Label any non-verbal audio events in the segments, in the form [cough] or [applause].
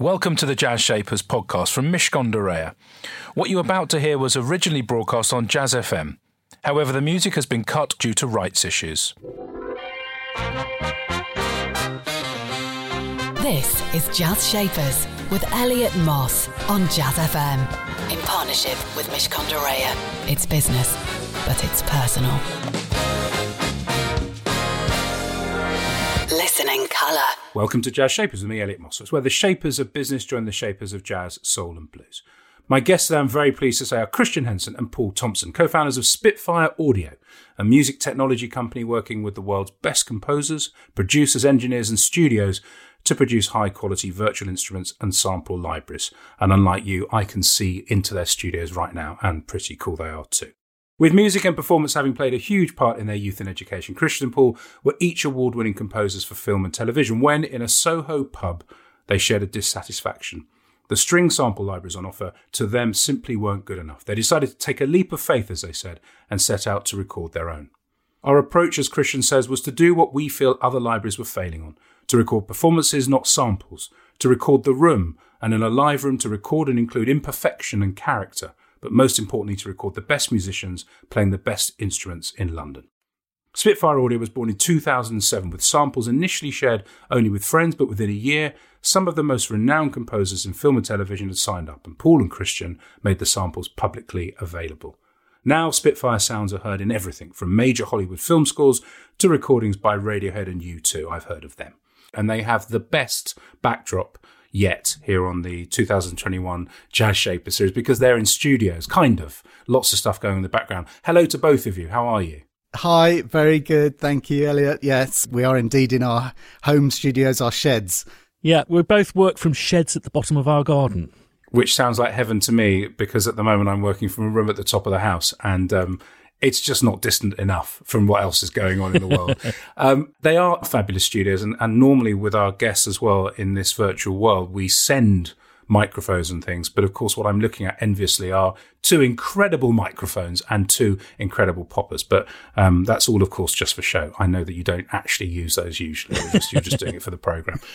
Welcome to the Jazz Shapers podcast from Mishcon de Reya. What you're about to hear was originally broadcast on Jazz FM. However, the music has been cut due to rights issues. This is Jazz Shapers with Elliot Moss on Jazz FM in partnership with Mishcon de Reya. It's business, but it's personal. Colour. Welcome to Jazz Shapers with me, Elliot Moss. It's where the shapers of business join the shapers of jazz, soul, and blues. My guests today, I'm very pleased to say, are Christian Henson and Paul Thompson, co founders of Spitfire Audio, a music technology company working with the world's best composers, producers, engineers, and studios to produce high quality virtual instruments and sample libraries. And unlike you, I can see into their studios right now, and pretty cool they are too. With music and performance having played a huge part in their youth and education, Christian and Paul were each award winning composers for film and television when, in a Soho pub, they shared a dissatisfaction. The string sample libraries on offer to them simply weren't good enough. They decided to take a leap of faith, as they said, and set out to record their own. Our approach, as Christian says, was to do what we feel other libraries were failing on to record performances, not samples, to record the room, and in a live room to record and include imperfection and character but most importantly to record the best musicians playing the best instruments in London. Spitfire Audio was born in 2007 with samples initially shared only with friends, but within a year, some of the most renowned composers in film and television had signed up, and Paul and Christian made the samples publicly available. Now, Spitfire sounds are heard in everything from major Hollywood film scores to recordings by Radiohead and U2. I've heard of them. And they have the best backdrop yet here on the 2021 Jazz Shaper series because they're in studios, kind of. Lots of stuff going in the background. Hello to both of you. How are you? Hi, very good. Thank you, Elliot. Yes, we are indeed in our home studios, our sheds. Yeah, we both work from sheds at the bottom of our garden. Which sounds like heaven to me because at the moment I'm working from a room at the top of the house and um, it's just not distant enough from what else is going on in the world. [laughs] um, they are fabulous studios, and, and normally with our guests as well in this virtual world, we send microphones and things. But of course, what I'm looking at enviously are two incredible microphones and two incredible poppers. But um, that's all, of course, just for show. I know that you don't actually use those usually. You're just, you're just doing it for the program. [laughs]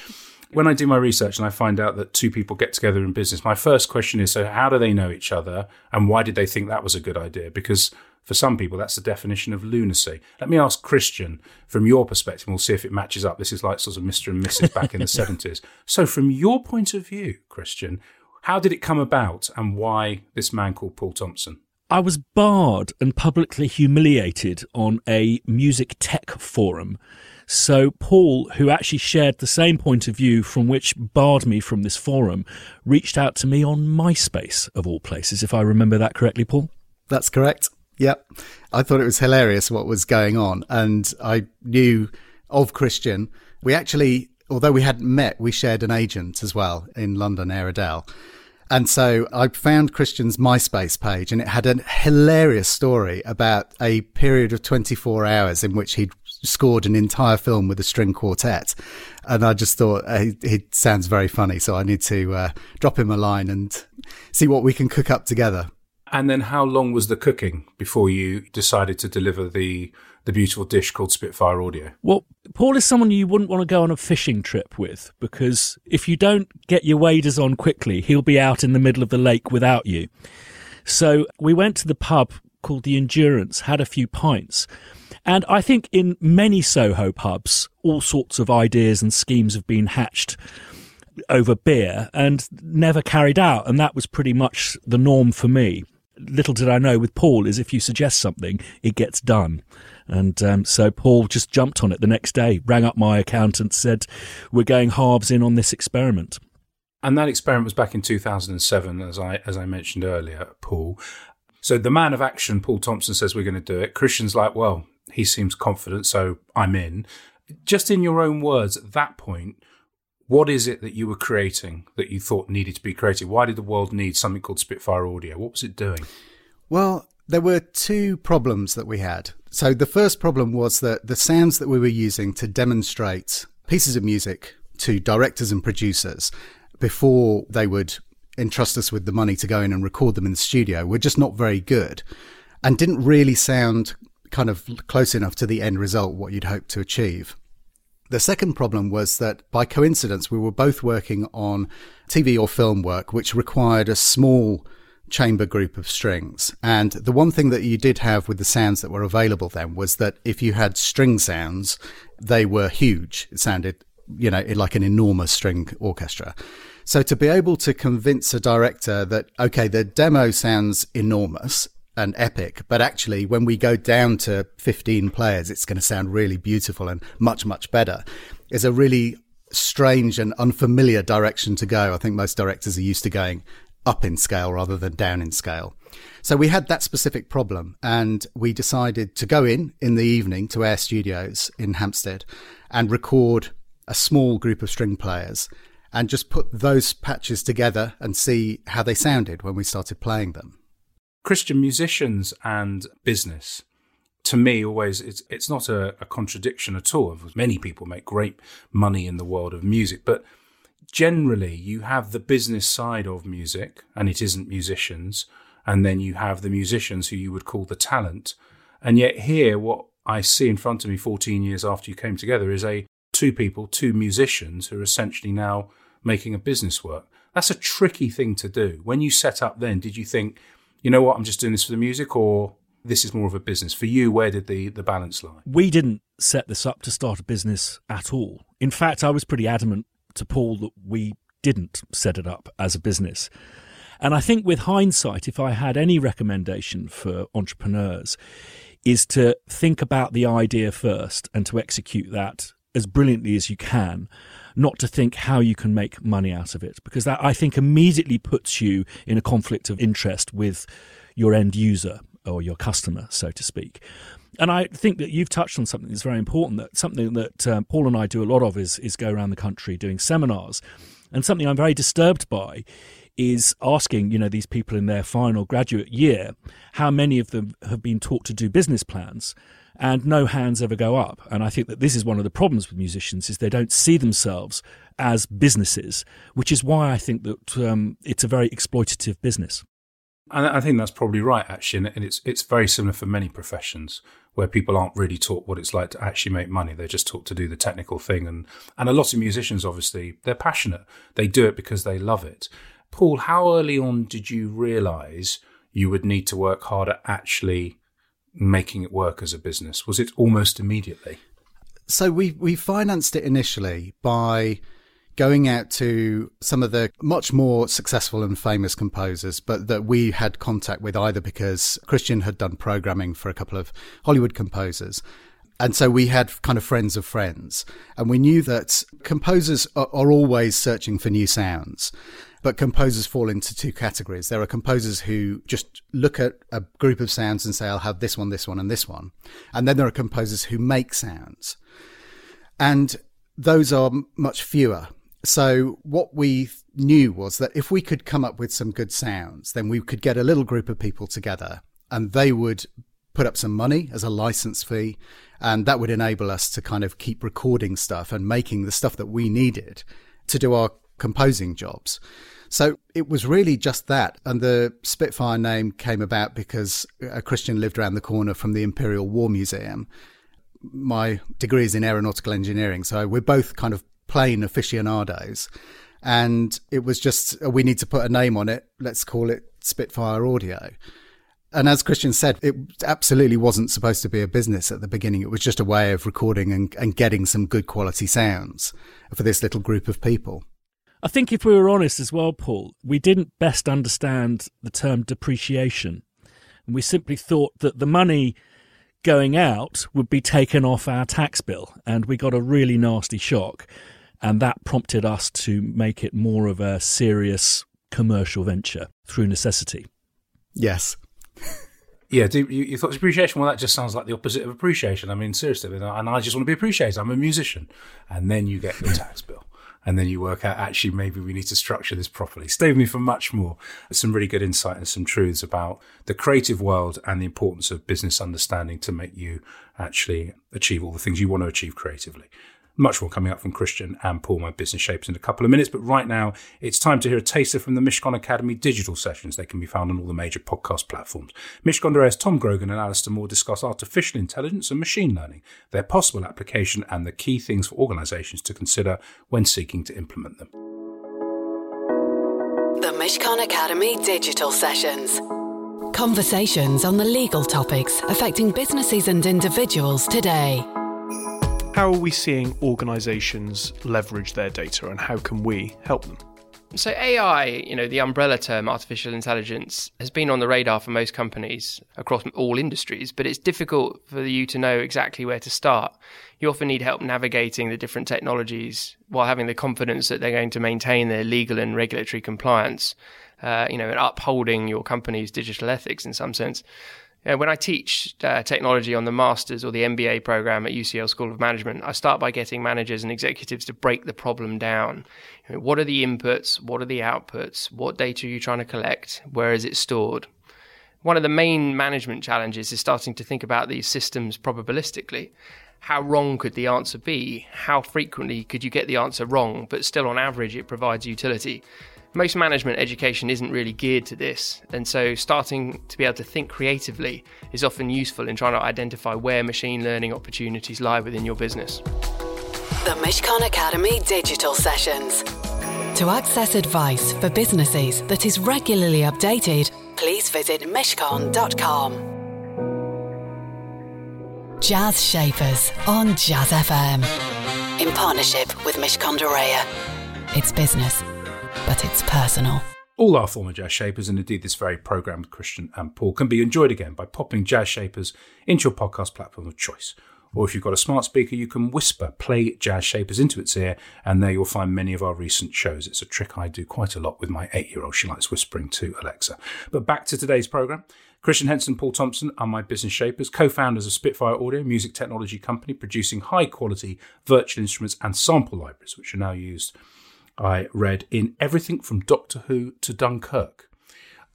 When I do my research and I find out that two people get together in business, my first question is: so how do they know each other, and why did they think that was a good idea? Because for some people, that's the definition of lunacy. Let me ask Christian, from your perspective, and we'll see if it matches up. This is like sort of Mr. and Mrs. back in the [laughs] 70s. So, from your point of view, Christian, how did it come about and why this man called Paul Thompson? I was barred and publicly humiliated on a music tech forum. So, Paul, who actually shared the same point of view from which barred me from this forum, reached out to me on MySpace, of all places, if I remember that correctly, Paul. That's correct. Yep. I thought it was hilarious what was going on. And I knew of Christian. We actually, although we hadn't met, we shared an agent as well in London, Air-Edel. And so I found Christian's MySpace page and it had a hilarious story about a period of 24 hours in which he'd scored an entire film with a string quartet. And I just thought uh, it sounds very funny. So I need to uh, drop him a line and see what we can cook up together. And then how long was the cooking before you decided to deliver the the beautiful dish called Spitfire Audio? Well, Paul is someone you wouldn't want to go on a fishing trip with because if you don't get your waders on quickly, he'll be out in the middle of the lake without you. So we went to the pub called the Endurance, had a few pints. And I think in many Soho pubs, all sorts of ideas and schemes have been hatched over beer and never carried out. And that was pretty much the norm for me little did I know with Paul is if you suggest something, it gets done. And um, so Paul just jumped on it the next day, rang up my accountant, said, We're going halves in on this experiment. And that experiment was back in 2007, as I, as I mentioned earlier, Paul. So the man of action, Paul Thompson, says we're going to do it. Christian's like, Well, he seems confident, so I'm in. Just in your own words, at that point, what is it that you were creating that you thought needed to be created? Why did the world need something called Spitfire Audio? What was it doing? Well, there were two problems that we had. So the first problem was that the sounds that we were using to demonstrate pieces of music to directors and producers before they would entrust us with the money to go in and record them in the studio were just not very good and didn't really sound kind of close enough to the end result, what you'd hope to achieve. The second problem was that by coincidence, we were both working on TV or film work, which required a small chamber group of strings. And the one thing that you did have with the sounds that were available then was that if you had string sounds, they were huge. It sounded, you know, like an enormous string orchestra. So to be able to convince a director that, okay, the demo sounds enormous and epic, but actually when we go down to 15 players, it's going to sound really beautiful and much, much better is a really strange and unfamiliar direction to go. I think most directors are used to going up in scale rather than down in scale. So we had that specific problem and we decided to go in in the evening to Air Studios in Hampstead and record a small group of string players and just put those patches together and see how they sounded when we started playing them. Christian musicians and business to me always it's it's not a, a, contradiction at all. Many people make great money in the world of music, but generally you have the business side of music and it isn't musicians and then you have the musicians who you would call the talent. And yet here what i see in front of me 14 years after you came together is a two people two musicians who are essentially now making a business work. That's a tricky thing to do. When you set up then did you think you know what i'm just doing this for the music or this is more of a business? For you where did the the balance lie? We didn't set this up to start a business at all. In fact i was pretty adamant to Paul that we didn't set it up as a business. And I think with hindsight, if I had any recommendation for entrepreneurs, is to think about the idea first and to execute that as brilliantly as you can, not to think how you can make money out of it, because that I think immediately puts you in a conflict of interest with your end user or your customer, so to speak. And I think that you've touched on something that's very important. That something that um, Paul and I do a lot of is is go around the country doing seminars, and something I'm very disturbed by is asking you know these people in their final graduate year how many of them have been taught to do business plans and no hands ever go up and i think that this is one of the problems with musicians is they don't see themselves as businesses which is why i think that um, it's a very exploitative business and I think that's probably right, actually, and it's it's very similar for many professions where people aren't really taught what it's like to actually make money. They're just taught to do the technical thing, and and a lot of musicians, obviously, they're passionate. They do it because they love it. Paul, how early on did you realise you would need to work hard at actually making it work as a business? Was it almost immediately? So we we financed it initially by going out to some of the much more successful and famous composers, but that we had contact with either because Christian had done programming for a couple of Hollywood composers. And so we had kind of friends of friends. And we knew that composers are, are always searching for new sounds. But composers fall into two categories. There are composers who just look at a group of sounds and say, I'll have this one, this one, and this one. And then there are composers who make sounds. And those are much fewer. So what we knew was that if we could come up with some good sounds, then we could get a little group of people together and they would put up some money as a license fee. And that would enable us to kind of keep recording stuff and making the stuff that we needed to do our composing jobs. So it was really just that. And the Spitfire name came about because a Christian lived around the corner from the Imperial War Museum. My degree is in aeronautical engineering. So we're both kind of plane aficionados. And it was just, uh, we need to put a name on it. Let's call it Spitfire Audio. And as Christian said, it absolutely wasn't supposed to be a business at the beginning. It was just a way of recording and, and getting some good quality sounds for this little group of people. I think if we were honest as well, Paul, we didn't best understand the term depreciation. And we simply thought that the money going out would be taken off our tax bill. And we got a really nasty shock. And that prompted us to make it more of a serious commercial venture through necessity. Yes. [laughs] Yeah, do you, you, thought appreciation? Well, that just sounds like the opposite of appreciation. I mean, seriously, and I just want to be appreciated. I'm a musician, and then you get the tax bill, and then you work out actually maybe we need to structure this properly. Stay with me for much more. Some really good insight and some truths about the creative world and the importance of business understanding to make you actually achieve all the things you want to achieve creatively. Much more coming up from Christian and Paul, my business shapers, in a couple of minutes. But right now, it's time to hear a taster from the Mishcon Academy digital sessions. They can be found on all the major podcast platforms. Mishcon de Reya's Tom Grogan and Alistair Moore discuss artificial intelligence and machine learning, their possible application, and the key things for organisations to consider when seeking to implement them. The Mishcon Academy digital sessions. Conversations on the legal topics affecting businesses and individuals today. How are we seeing organisations leverage their data and how can we help them? So, AI, you know, the umbrella term artificial intelligence, has been on the radar for most companies across all industries, but it's difficult for you to know exactly where to start. You often need help navigating the different technologies while having the confidence that they're going to maintain their legal and regulatory compliance, uh, you know, and upholding your company's digital ethics in some sense. When I teach uh, technology on the master's or the MBA program at UCL School of Management, I start by getting managers and executives to break the problem down. You know, what are the inputs? What are the outputs? What data are you trying to collect? Where is it stored? One of the main management challenges is starting to think about these systems probabilistically. How wrong could the answer be? How frequently could you get the answer wrong, but still on average it provides utility? Most management education isn't really geared to this, and so starting to be able to think creatively is often useful in trying to identify where machine learning opportunities lie within your business. The Mishcon Academy digital sessions. To access advice for businesses that is regularly updated, please visit mishcon.com. Jazz Shapers on Jazz FM. In partnership with Reya. It's business but it's personal. All our former jazz shapers, and indeed this very programme with Christian and Paul, can be enjoyed again by popping jazz shapers into your podcast platform of choice. Or if you've got a smart speaker, you can whisper play jazz shapers into its ear, and there you'll find many of our recent shows. It's a trick I do quite a lot with my eight year old. She likes whispering to Alexa. But back to today's programme. Christian Henson, Paul Thompson are my business shapers, co founders of Spitfire Audio, music technology company producing high quality virtual instruments and sample libraries, which are now used I read in everything from Doctor Who to Dunkirk.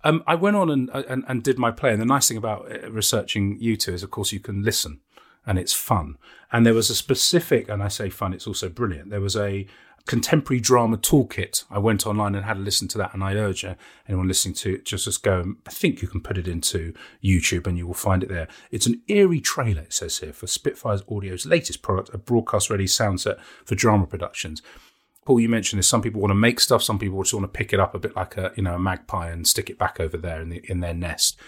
Um, I went on and, and, and did my play, and the nice thing about uh, researching you two is, of course, you can listen, and it's fun. And there was a specific, and I say fun, it's also brilliant. There was a contemporary drama toolkit. I went online and had a listen to that, and I urge anyone listening to it just just go. I think you can put it into YouTube, and you will find it there. It's an eerie trailer. It says here for Spitfires Audio's latest product, a broadcast-ready sound set for drama productions. Paul, you mentioned this. Some people want to make stuff. Some people just want to pick it up a bit like a you know a magpie and stick it back over there in the, in their nest.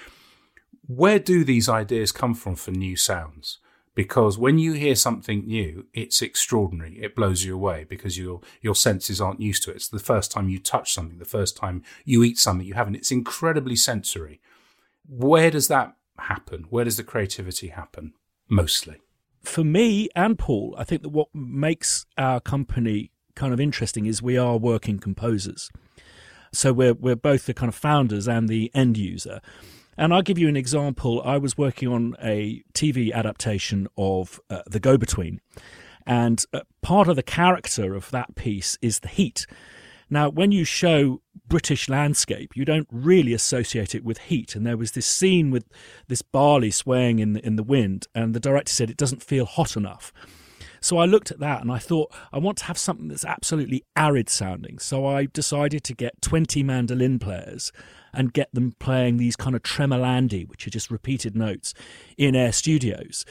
Where do these ideas come from for new sounds? Because when you hear something new, it's extraordinary. It blows you away because your your senses aren't used to it. It's the first time you touch something, the first time you eat something you haven't. It's incredibly sensory. Where does that happen? Where does the creativity happen mostly? For me and Paul, I think that what makes our company kind of interesting is we are working composers. So we're we're both the kind of founders and the end user. And I'll give you an example. I was working on a TV adaptation of uh, The Go Between, and uh, part of the character of that piece is the heat. Now, when you show British landscape, you don't really associate it with heat. And there was this scene with this barley swaying in the, in the wind, and the director said it doesn't feel hot enough. So I looked at that and I thought, I want to have something that's absolutely arid sounding. So I decided to get 20 mandolin players and get them playing these kind of tremolandi, which are just repeated notes, in Air Studios.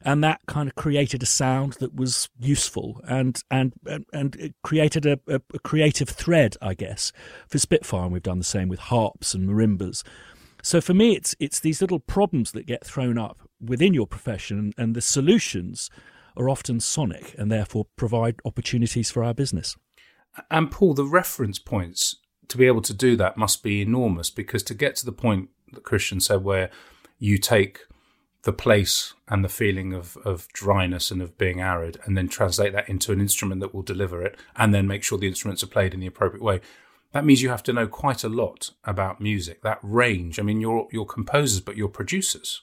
And that kind of created a sound that was useful and and and it created a, a, a creative thread, I guess, for Spitfire. And we've done the same with harps and marimbas. So for me, it's it's these little problems that get thrown up within your profession, and the solutions are often sonic and therefore provide opportunities for our business. And Paul, the reference points to be able to do that must be enormous because to get to the point that Christian said where you take the place and the feeling of, of dryness and of being arid and then translate that into an instrument that will deliver it and then make sure the instruments are played in the appropriate way. That means you have to know quite a lot about music, that range. I mean, you're, you're composers, but you're producers.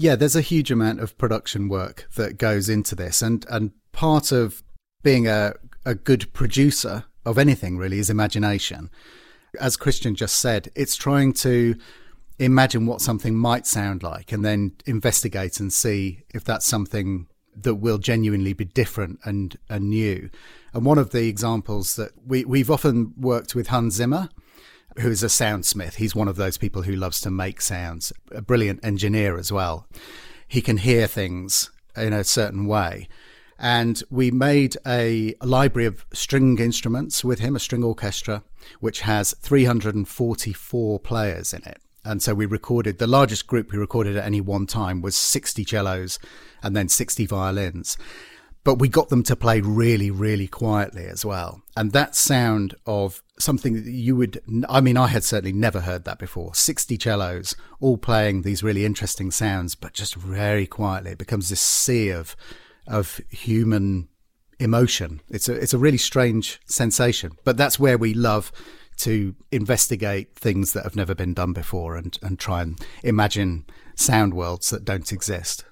Yeah, there's a huge amount of production work that goes into this, and and part of being a a good producer of anything really is imagination. As Christian just said, it's trying to imagine what something might sound like and then investigate and see if that's something that will genuinely be different and, and new. And one of the examples that we, we've often worked with Hans Zimmer, who is a soundsmith. He's one of those people who loves to make sounds, a brilliant engineer as well. He can hear things in a certain way. And we made a, a library of string instruments with him, a string orchestra, which has 344 players in it. And so we recorded the largest group we recorded at any one time was 60 cellos and then 60 violins. But we got them to play really, really quietly as well. And that sound of something that you would, I mean, I had certainly never heard that before. 60 cellos all playing these really interesting sounds, but just very quietly. It becomes this sea of, of human emotion. It's a, it's a really strange sensation, but that's where we love to investigate things that have never been done before and, and try and imagine sound worlds that don't exist.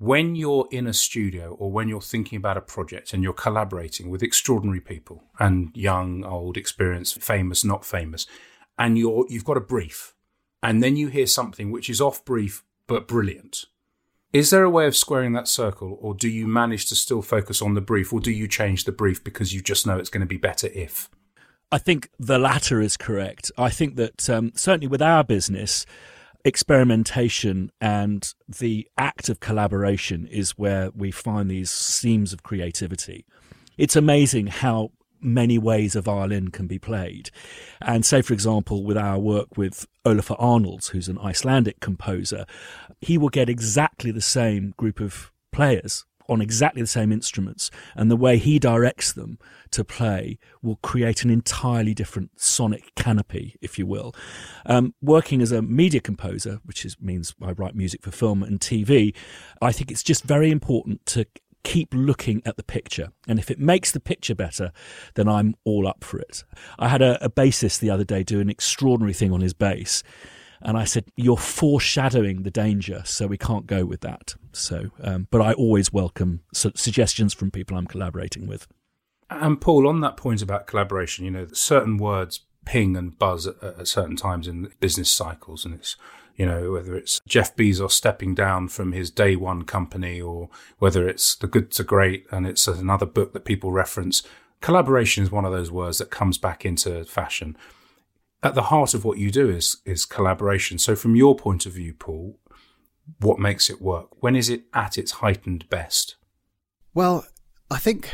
When you're in a studio or when you're thinking about a project and you're collaborating with extraordinary people and young, old, experienced, famous, not famous, and you're, you've got a brief, and then you hear something which is off brief but brilliant. Is there a way of squaring that circle, or do you manage to still focus on the brief, or do you change the brief because you just know it's going to be better if? I think the latter is correct. I think that um, certainly with our business, experimentation and the act of collaboration is where we find these seams of creativity. It's amazing how many ways a violin can be played. And say, for example, with our work with Olafur Arnalds, who's an Icelandic composer, he will get exactly the same group of players on exactly the same instruments, and the way he directs them to play will create an entirely different sonic canopy, if you will. Um, working as a media composer, which is, means I write music for film and TV, I think it's just very important to keep looking at the picture. And if it makes the picture better, then I'm all up for it. I had a, a bassist the other day do an extraordinary thing on his bass. And I said, You're foreshadowing the danger, so we can't go with that. So, um, but I always welcome su- suggestions from people I'm collaborating with. And Paul, on that point about collaboration, you know, certain words ping and buzz at, at certain times in business cycles, and it's you know, whether it's Jeff Bezos stepping down from his day one company or whether it's the good to great and it's another book that people reference. Collaboration is one of those words that comes back into fashion at the heart of what you do is is collaboration. So from your point of view, Paul, what makes it work? When is it at its heightened best? Well, I think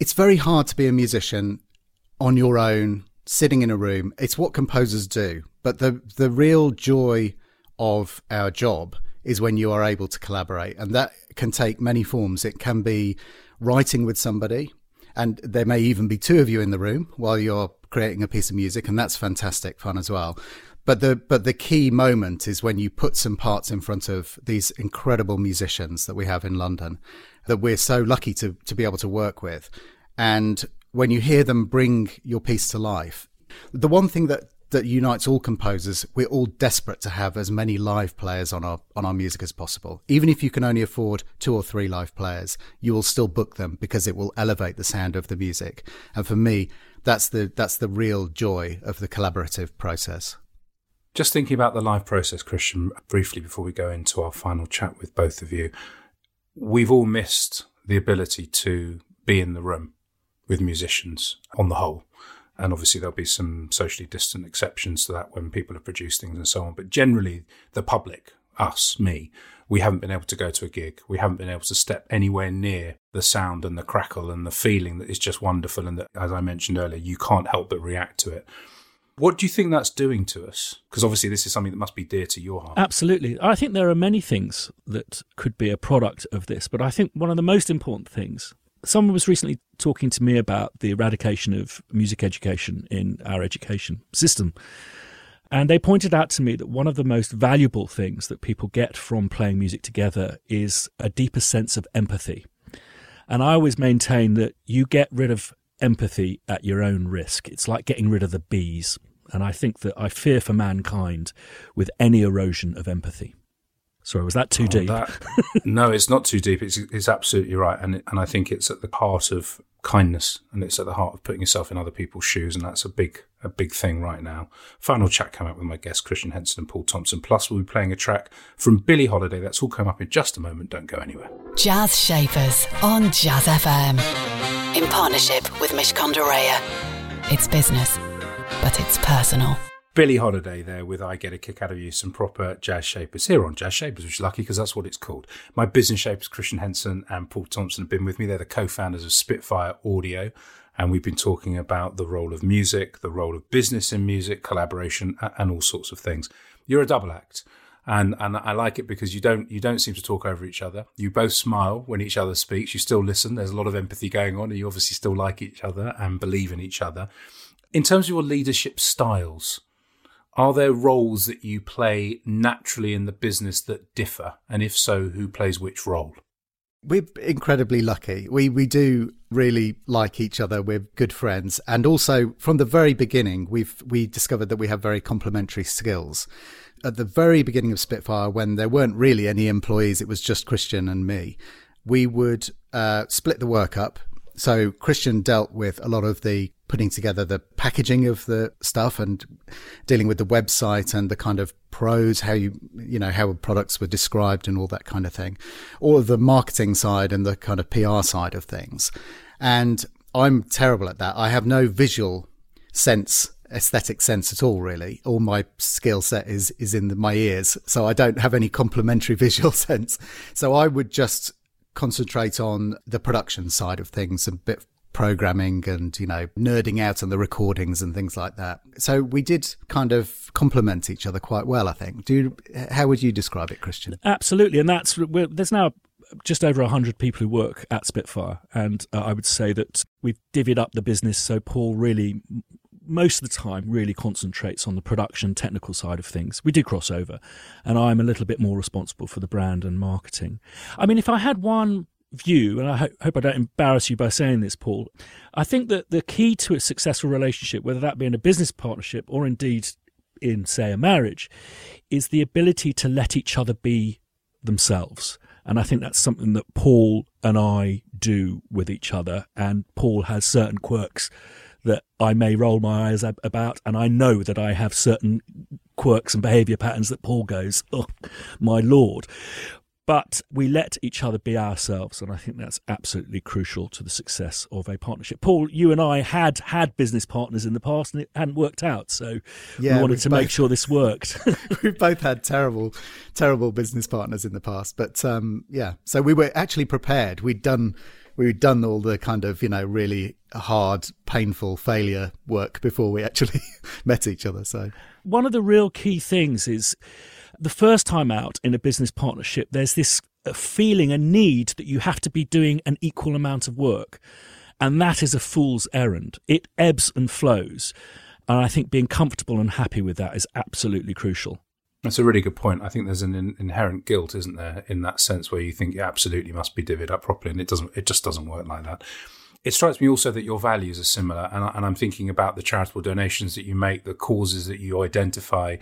it's very hard to be a musician on your own, sitting in a room. It's what composers do. But the the real joy of our job is when you are able to collaborate. And that can take many forms. It can be writing with somebody, and there may even be two of you in the room while you're creating a piece of music, and that's fantastic fun as well. But the but the key moment is when you put some parts in front of these incredible musicians that we have in London, that we're so lucky to to be able to work with, and when you hear them bring your piece to life. The one thing that that unites all composers. We're all desperate to have as many live players on our on our music as possible. Even if you can only afford two or three live players, you will still book them because it will elevate the sound of the music. And for me, that's the that's the real joy of the collaborative process. Just thinking about the live process, Christian, briefly before we go into our final chat with both of you, we've all missed the ability to be in the room with musicians on the whole. And obviously, there'll be some socially distant exceptions to that when people have produced things and so on. But generally, the public, us, me, we haven't been able to go to a gig. We haven't been able to step anywhere near the sound and the crackle and the feeling that is just wonderful. And that, as I mentioned earlier, you can't help but react to it. What do you think that's doing to us? Because obviously, this is something that must be dear to your heart. Absolutely. I think there are many things that could be a product of this, but I think one of the most important things. Someone was recently talking to me about the eradication of music education in our education system. And they pointed out to me that one of the most valuable things that people get from playing music together is a deeper sense of empathy. And I always maintain that you get rid of empathy at your own risk. It's like getting rid of the bees. And I think that I fear for mankind with any erosion of empathy. Sorry, was that too oh, deep? That, [laughs] no, it's not too deep. It's, it's absolutely right. And, and I think it's at the heart of kindness, and it's at the heart of putting yourself in other people's shoes, and that's a big a big thing right now. Final chat coming up with my guests Christian Henson and Paul Thompson. Plus, we'll be playing a track from Billie Holiday. That's all coming up in just a moment. Don't go anywhere. Jazz Shapers on Jazz FM in partnership with Mishcon de Reya. It's business, but it's personal. Billie Holiday there with I Get a Kick Out of You, some proper jazz shapers here on Jazz Shapers, which is lucky because that's what it's called. My business shapers, Christian Henson and Paul Thompson, have been with me. They're the co founders of Spitfire Audio. And we've been talking about the role of music, the role of business in music, collaboration, and all sorts of things. You're a double act. And, and I like it because you don't you don't seem to talk over each other. You both smile when each other speaks. You still listen. There's a lot of empathy going on, and you obviously still like each other and believe in each other. In terms of your leadership styles, are there roles that you play naturally in the business that differ? And if so, who plays which role? We're incredibly lucky. We we do really like each other. We're good friends, and also from the very beginning, we've we discovered that we have very complementary skills. At the very beginning of Spitfire, when there weren't really any employees, it was just Christian and me. We would uh, split the work up. So Christian dealt with a lot of the putting together the packaging of the stuff and dealing with the website and the kind of pros, how you, you know, how products were described and all that kind of thing. All of the marketing side and the kind of PR side of things. And I'm terrible at that. I have no visual sense aesthetic sense at all really all my skill set is is in the, my ears so i don't have any complementary [laughs] visual sense so i would just concentrate on the production side of things a bit programming and you know nerding out on the recordings and things like that. So we did kind of complement each other quite well i think. Do you, how would you describe it christian? Absolutely. And that's there's now just over 100 people who work at spitfire. And uh, i would say that we've divvied up the business. So paul really most of the time really concentrates on the production technical side of things. We do cross over, and I'm a little bit more responsible for the brand and marketing. I mean, if I had one view, and I ho- hope I don't embarrass you by saying this, Paul, I think that the key to a successful relationship, whether that be in a business partnership or indeed in, say, a marriage, is the ability to let each other be themselves. And I think that's something that Paul and I do with each other. And Paul has certain quirks that I may roll my eyes about, and I know that I have certain quirks and behaviour patterns that Paul goes, oh, my lord but we let each other be ourselves and i think that's absolutely crucial to the success of a partnership. Paul you and i had had business partners in the past and it hadn't worked out so yeah, we wanted to both, make sure this worked. [laughs] We've both had terrible terrible business partners in the past but um, yeah. So we were actually prepared. We'd done we'd done all the kind of you know really hard painful failure work before we actually [laughs] met each other so. One of the real key things is the first time out in a business partnership, there's this uh, feeling, a need that you have to be doing an equal amount of work. And that is a fool's errand. It ebbs and flows. And I think being comfortable and happy with that is absolutely crucial. That's a really good point. I think there's an in- inherent guilt, isn't there, in that sense where you think you absolutely must be divvied up properly, and it doesn't. It just doesn't work like that. It strikes me also that your values are similar, and, I, and I'm thinking about the charitable donations that you make, the causes that you identify,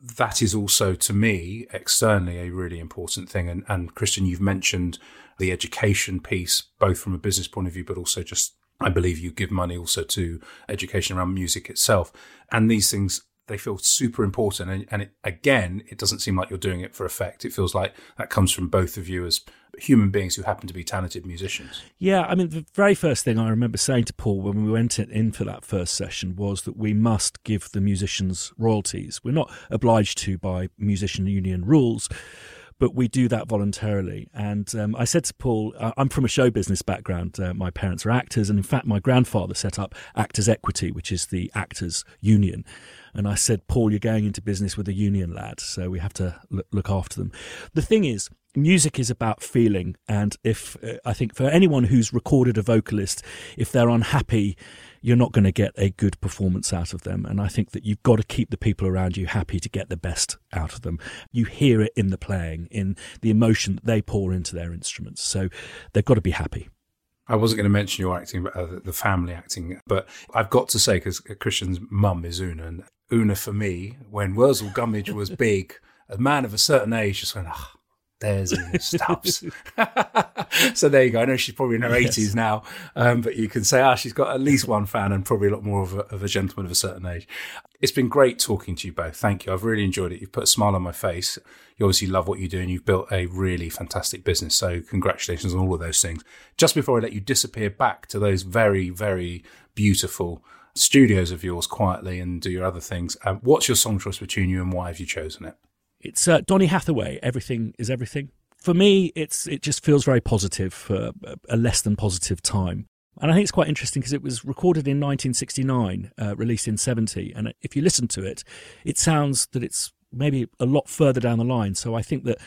that is also to me externally a really important thing. And, and Christian, you've mentioned the education piece, both from a business point of view, but also just I believe you give money also to education around music itself. And these things they feel super important. And, and it, again, it doesn't seem like you're doing it for effect. It feels like that comes from both of you as human beings who happen to be talented musicians. Yeah, I mean, the very first thing I remember saying to Paul when we went in for that first session was that we must give the musicians royalties. We're not obliged to by musician union rules but we do that voluntarily. And um, I said to Paul, I'm from a show business background. Uh, my parents are actors, and in fact, my grandfather set up Actors Equity, which is the actors' union. And I said, Paul, you're going into business with a union lad, so we have to look after them. The thing is, music is about feeling. And if uh, I think for anyone who's recorded a vocalist, if they're unhappy, you're not going to get a good performance out of them. And I think that you've got to keep the people around you happy to get the best out of them. You hear it in the playing, in the emotion that they pour into their instruments. So they've got to be happy. I wasn't going to mention your acting, but uh, the family acting. But I've got to say, because Christian's mum is Una, and Una for me, when Wurzel Gummidge was [laughs] big, a man of a certain age just went, oh, There's Stubbs. [laughs] so there you go. I know she's probably in her Yes. 80s now, um, but you can say, ah, she's got at least one fan and probably a lot more of a, of a gentleman of a certain age. It's been great talking to you both. Thank you. I've really enjoyed it. You've put a smile on my face. You obviously love what you do and you've built a really fantastic business. So congratulations on all of those things. Just before I let you disappear back to those very, very beautiful studios of yours quietly and do your other things, um, what's your song choice between you and why have you chosen it? It's uh, Donny Hathaway. Everything is everything. For me, it's it just feels very positive for a- less than positive time. And I think it's quite interesting because it was recorded in 1969, uh, released in 70. And if you listen to it, it sounds that it's maybe a lot further down the line. So I think that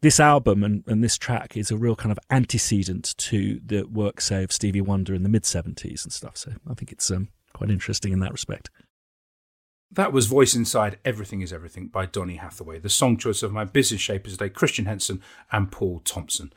this album and, and this track is a real kind of antecedent to the work, say, of Stevie Wonder in the mid 70s and stuff. So I think it's um, quite interesting in that respect. That was Voice Inside Everything is Everything by Donny Hathaway, the song choice of my business shapers today, Christian Henson and Paul Thompson.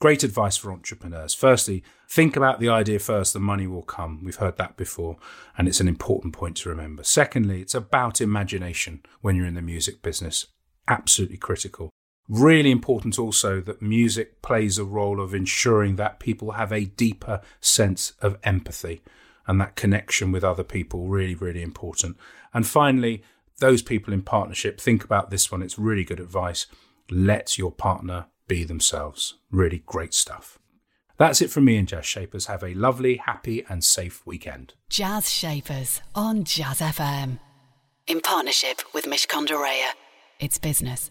Great advice for entrepreneurs. Firstly, think about the idea first, the money will come. We've heard that before, and it's an important point to remember. Secondly, it's about imagination when you're in the music business. Absolutely critical. Really important also that music plays a role of ensuring that people have a deeper sense of empathy and that connection with other people really really important. And finally those people in partnership think about this one. It's really good advice. Let your partner be themselves. Really great stuff. That's it from me and jazz shapers. Have a lovely happy and safe weekend. Jazz Shapers on Jazz FM. In partnership with Mishcon de Reya. It's business,